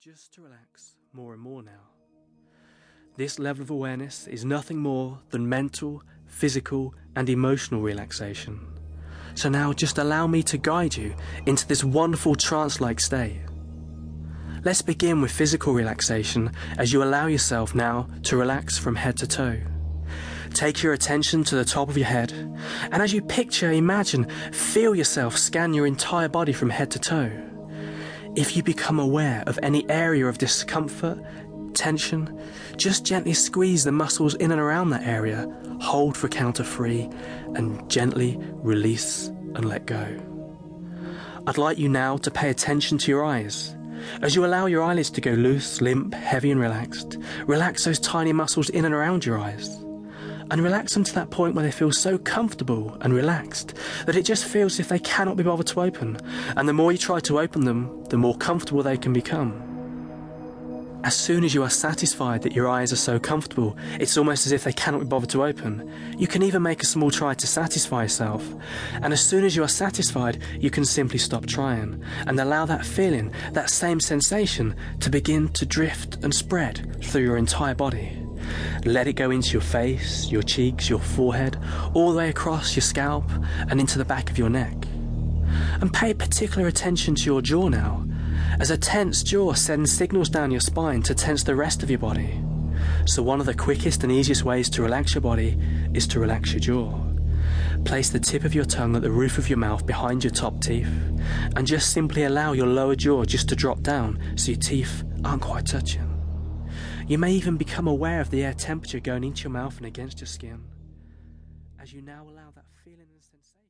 just to relax more and more now. This level of awareness is nothing more than mental, physical, and emotional relaxation. So now just allow me to guide you into this wonderful trance like state. Let's begin with physical relaxation as you allow yourself now to relax from head to toe. Take your attention to the top of your head, and as you picture, imagine, feel yourself scan your entire body from head to toe. If you become aware of any area of discomfort, tension, just gently squeeze the muscles in and around that area, hold for count of three, and gently release and let go. I'd like you now to pay attention to your eyes. As you allow your eyelids to go loose, limp, heavy, and relaxed, relax those tiny muscles in and around your eyes. And relax them to that point where they feel so comfortable and relaxed that it just feels as if they cannot be bothered to open. And the more you try to open them, the more comfortable they can become. As soon as you are satisfied that your eyes are so comfortable, it's almost as if they cannot be bothered to open. You can even make a small try to satisfy yourself. And as soon as you are satisfied, you can simply stop trying and allow that feeling, that same sensation, to begin to drift and spread through your entire body. Let it go into your face, your cheeks, your forehead, all the way across your scalp and into the back of your neck. And pay particular attention to your jaw now as a tense jaw sends signals down your spine to tense the rest of your body. So, one of the quickest and easiest ways to relax your body is to relax your jaw. Place the tip of your tongue at the roof of your mouth behind your top teeth, and just simply allow your lower jaw just to drop down so your teeth aren't quite touching. You may even become aware of the air temperature going into your mouth and against your skin. As you now allow that feeling and sensation.